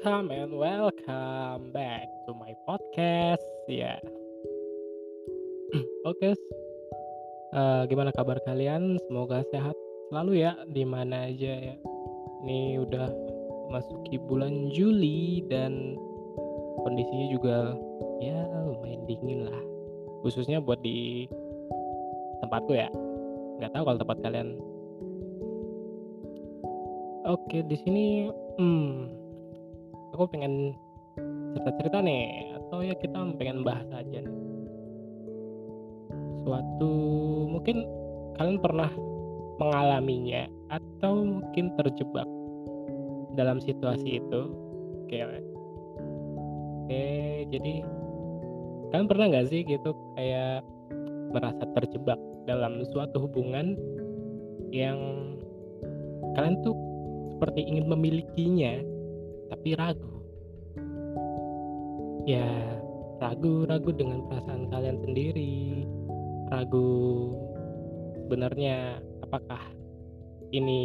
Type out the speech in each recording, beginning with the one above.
Welcome and welcome back to my podcast. Ya, oke. eh, gimana kabar kalian? Semoga sehat selalu ya, di mana aja ya. Ini udah masuki bulan Juli dan kondisinya juga ya lumayan dingin lah. Khususnya buat di tempatku ya. Nggak tahu kalau tempat kalian. Oke, di sini, hmm, aku pengen cerita-cerita nih, atau ya kita pengen bahas aja nih. Suatu mungkin kalian pernah mengalaminya atau mungkin terjebak dalam situasi itu. Oke, oke, jadi kalian pernah nggak sih gitu kayak merasa terjebak dalam suatu hubungan yang kalian tuh seperti ingin memilikinya tapi ragu. Ya, ragu-ragu dengan perasaan kalian sendiri. Ragu sebenarnya apakah ini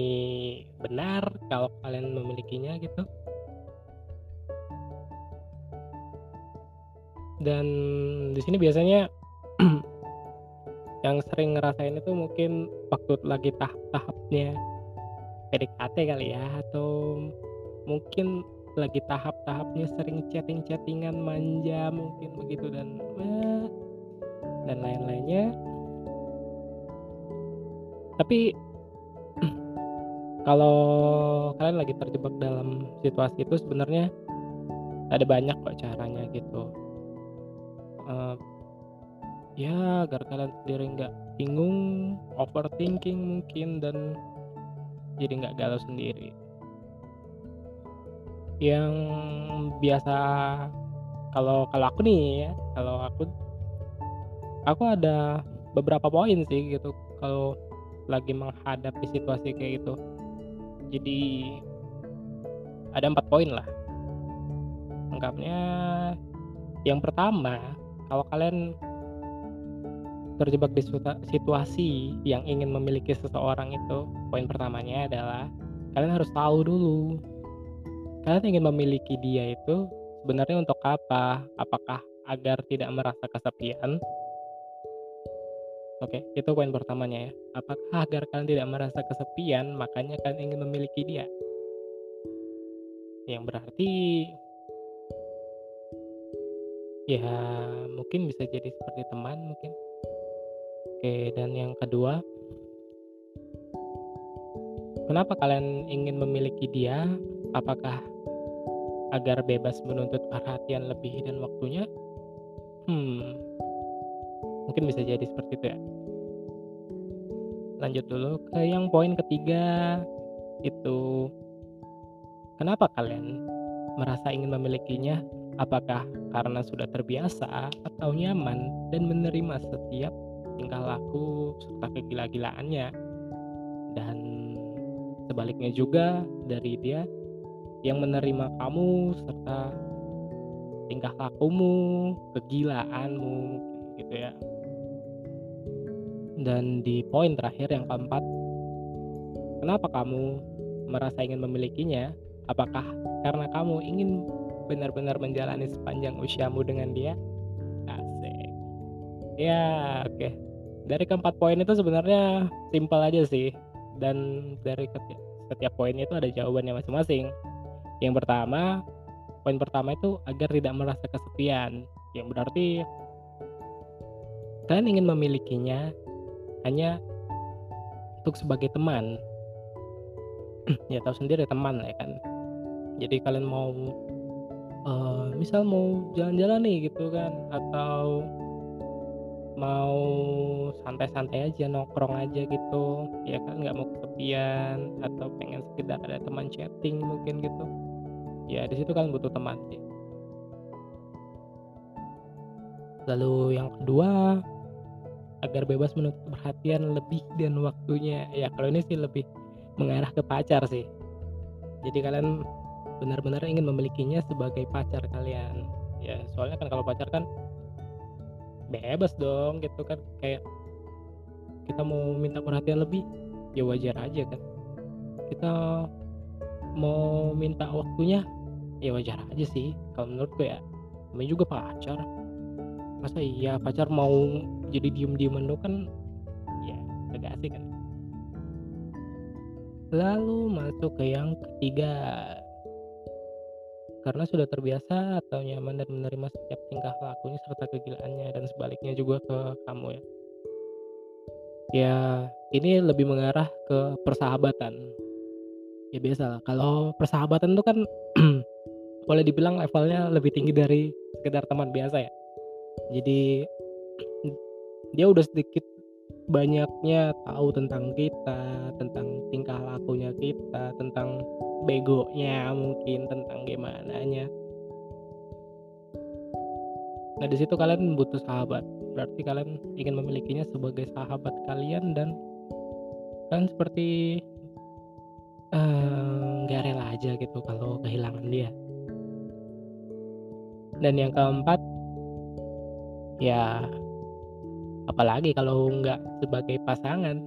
benar kalau kalian memilikinya gitu. Dan di sini biasanya yang sering ngerasain itu mungkin waktu lagi tahap-tahapnya PDKT kali ya atau mungkin lagi tahap-tahapnya sering chatting-chattingan manja mungkin begitu dan dan lain-lainnya. Tapi kalau kalian lagi terjebak dalam situasi itu sebenarnya ada banyak kok caranya gitu. Eh, ya agar kalian sendiri nggak bingung overthinking mungkin dan jadi nggak galau sendiri yang biasa kalau kalau aku nih ya kalau aku aku ada beberapa poin sih gitu kalau lagi menghadapi situasi kayak gitu. Jadi ada empat poin lah. Lengkapnya yang pertama kalau kalian terjebak di situasi yang ingin memiliki seseorang itu poin pertamanya adalah kalian harus tahu dulu kalian ingin memiliki dia itu sebenarnya untuk apa? Apakah agar tidak merasa kesepian? Oke itu poin pertamanya ya. Apakah agar kalian tidak merasa kesepian makanya kalian ingin memiliki dia? Yang berarti ya mungkin bisa jadi seperti teman mungkin. Oke, dan yang kedua, kenapa kalian ingin memiliki dia? Apakah agar bebas menuntut perhatian lebih dan waktunya? Hmm, mungkin bisa jadi seperti itu ya. Lanjut dulu ke yang poin ketiga, itu kenapa kalian merasa ingin memilikinya? Apakah karena sudah terbiasa atau nyaman dan menerima setiap tingkah laku serta kegila-gilaannya dan sebaliknya juga dari dia yang menerima kamu serta tingkah lakumu, kegilaanmu gitu ya. Dan di poin terakhir yang keempat, kenapa kamu merasa ingin memilikinya? Apakah karena kamu ingin benar-benar menjalani sepanjang usiamu dengan dia? Asik. Ya, oke. Dari keempat poin itu sebenarnya simpel aja sih. Dan dari setiap, setiap poin itu ada jawabannya masing-masing. Yang pertama, poin pertama itu agar tidak merasa kesepian. Yang berarti kalian ingin memilikinya hanya untuk sebagai teman. ya tahu sendiri teman ya kan. Jadi kalian mau eh, misal mau jalan-jalan nih gitu kan atau mau santai-santai aja nongkrong aja gitu ya kan nggak mau kesepian atau pengen sekedar ada teman chatting mungkin gitu. Ya di situ kan butuh teman sih. Lalu yang kedua agar bebas menuntut perhatian lebih dan waktunya. Ya kalau ini sih lebih mengarah ke pacar sih. Jadi kalian benar-benar ingin memilikinya sebagai pacar kalian. Ya soalnya kan kalau pacar kan bebas dong gitu kan. Kayak kita mau minta perhatian lebih ya wajar aja kan kita mau minta waktunya ya wajar aja sih kalau menurutku ya, namanya juga pacar. Masa iya pacar mau jadi diem-dieman doang kan ya agak asik kan. Lalu masuk ke yang ketiga. Karena sudah terbiasa atau nyaman dan menerima setiap tingkah lakunya serta kegilaannya dan sebaliknya juga ke kamu ya. Ya, ini lebih mengarah ke persahabatan. Ya biasalah kalau persahabatan itu kan boleh dibilang levelnya lebih tinggi dari sekedar teman biasa ya. Jadi dia udah sedikit banyaknya tahu tentang kita, tentang tingkah lakunya kita, tentang begonya mungkin, tentang gimananya. Nah, di situ kalian butuh sahabat. Berarti kalian ingin memilikinya sebagai sahabat kalian dan kan seperti eh, nggak rela aja gitu kalau kehilangan dia. Dan yang keempat, ya apalagi kalau nggak sebagai pasangan,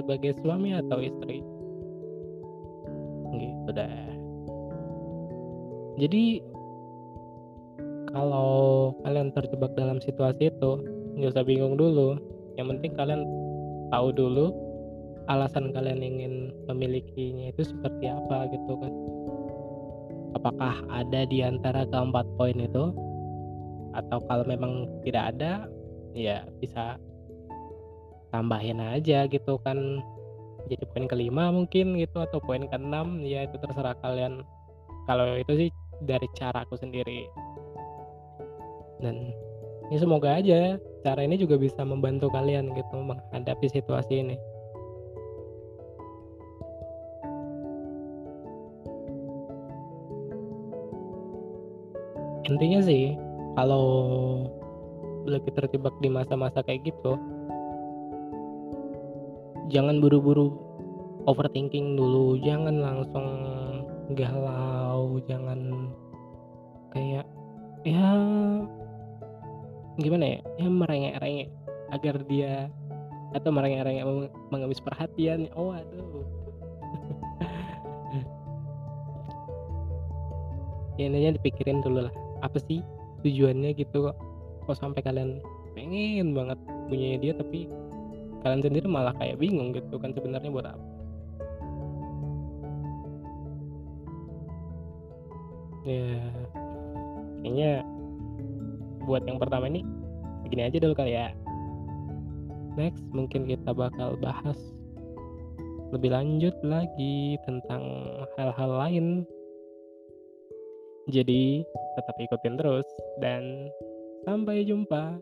sebagai suami atau istri. Gitu dah. Jadi kalau kalian terjebak dalam situasi itu, nggak usah bingung dulu. Yang penting kalian tahu dulu alasan kalian ingin memilikinya itu seperti apa gitu kan. Apakah ada di antara keempat poin itu? Atau kalau memang tidak ada, ya bisa tambahin aja gitu kan jadi poin kelima mungkin gitu atau poin keenam ya itu terserah kalian kalau itu sih dari cara aku sendiri dan ya semoga aja cara ini juga bisa membantu kalian gitu menghadapi situasi ini. Intinya sih kalau lagi terjebak di masa-masa kayak gitu jangan buru-buru overthinking dulu. Jangan langsung galau jangan kayak ya gimana ya ya merengek-rengek agar dia atau merengek-rengek meng- mengemis perhatian. Oh aduh. Ya intinya dipikirin dulu lah apa sih tujuannya gitu kok. Kok sampai kalian pengen banget punya dia tapi kalian sendiri malah kayak bingung gitu kan sebenarnya buat apa. Ya kayaknya buat yang pertama ini segini aja dulu kali ya. Next mungkin kita bakal bahas lebih lanjut lagi tentang hal-hal lain. Jadi tetap ikutin terus dan sampai jumpa